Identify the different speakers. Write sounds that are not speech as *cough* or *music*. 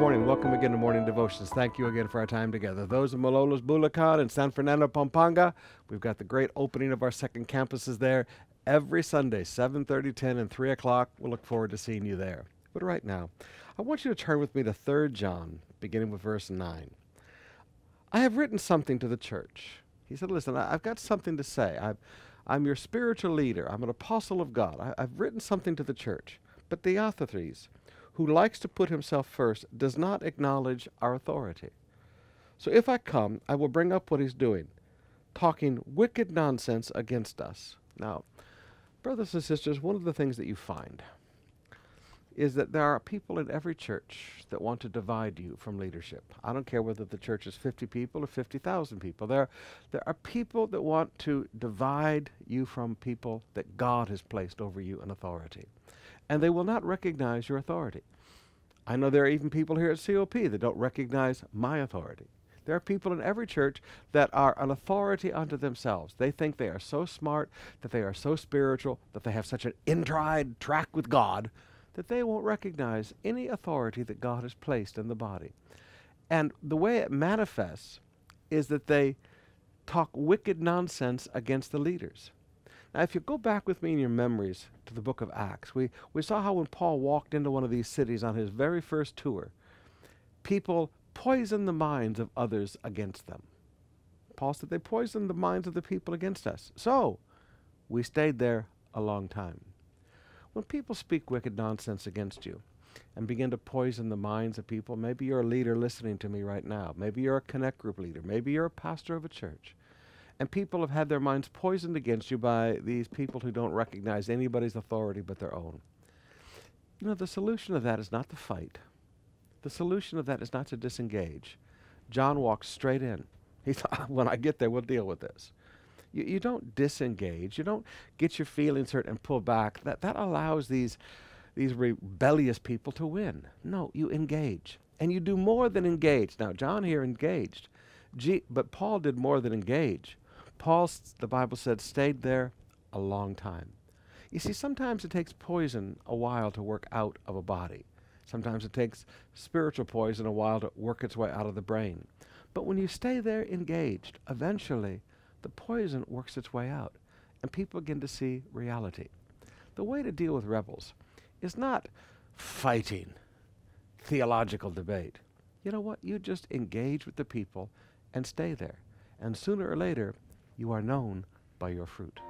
Speaker 1: morning. Welcome again to Morning Devotions. Thank you again for our time together. Those of Malolos Bulacan and San Fernando Pampanga, we've got the great opening of our second campuses there every Sunday, 7:30, 10, and 3 o'clock. We'll look forward to seeing you there. But right now, I want you to turn with me to 3 John, beginning with verse 9. I have written something to the church. He said, Listen, I, have got something to say. I've, I'm your spiritual leader. I'm an apostle of God. I, I've written something to the church. But Diotrephes, who likes to put himself first, does not acknowledge our authority. So if I come, I will bring up what he's doing, talking wicked nonsense against us. Now, brothers and sisters, one of the things that you find is that there are people in every church that want to divide you from leadership. I don't care whether the church is 50 people or 50,000 people. There, there are people that want to divide you from people that God has placed over you in authority. And they will not recognize your authority. I know there are even people here at COP that don't recognize my authority. There are people in every church that are an authority unto themselves. They think they are so smart, that they are so spiritual, that they have such an in-tried track with God that they won't recognize any authority that God has placed in the body. And the way it manifests is that they talk wicked nonsense against the leaders. Now, if you go back with me in your memories to the book of Acts, we, we saw how when Paul walked into one of these cities on his very first tour, people poisoned the minds of others against them. Paul said they poisoned the minds of the people against us. So, we stayed there a long time. When people speak wicked nonsense against you and begin to poison the minds of people, maybe you're a leader listening to me right now. Maybe you're a connect group leader. Maybe you're a pastor of a church. And people have had their minds poisoned against you by these people who don't recognize anybody's authority but their own. You know, the solution of that is not to fight. The solution of that is not to disengage. John walks straight in. He *laughs* thought, when I get there, we'll deal with this. You, you don't disengage. You don't get your feelings hurt and pull back. That, that allows these, these rebellious people to win. No, you engage. And you do more than engage. Now, John here engaged, G- but Paul did more than engage. Paul, the Bible said, stayed there a long time. You see, sometimes it takes poison a while to work out of a body. Sometimes it takes spiritual poison a while to work its way out of the brain. But when you stay there engaged, eventually the poison works its way out, and people begin to see reality. The way to deal with rebels is not fighting, theological debate. You know what? You just engage with the people and stay there. And sooner or later, you are known by your fruit.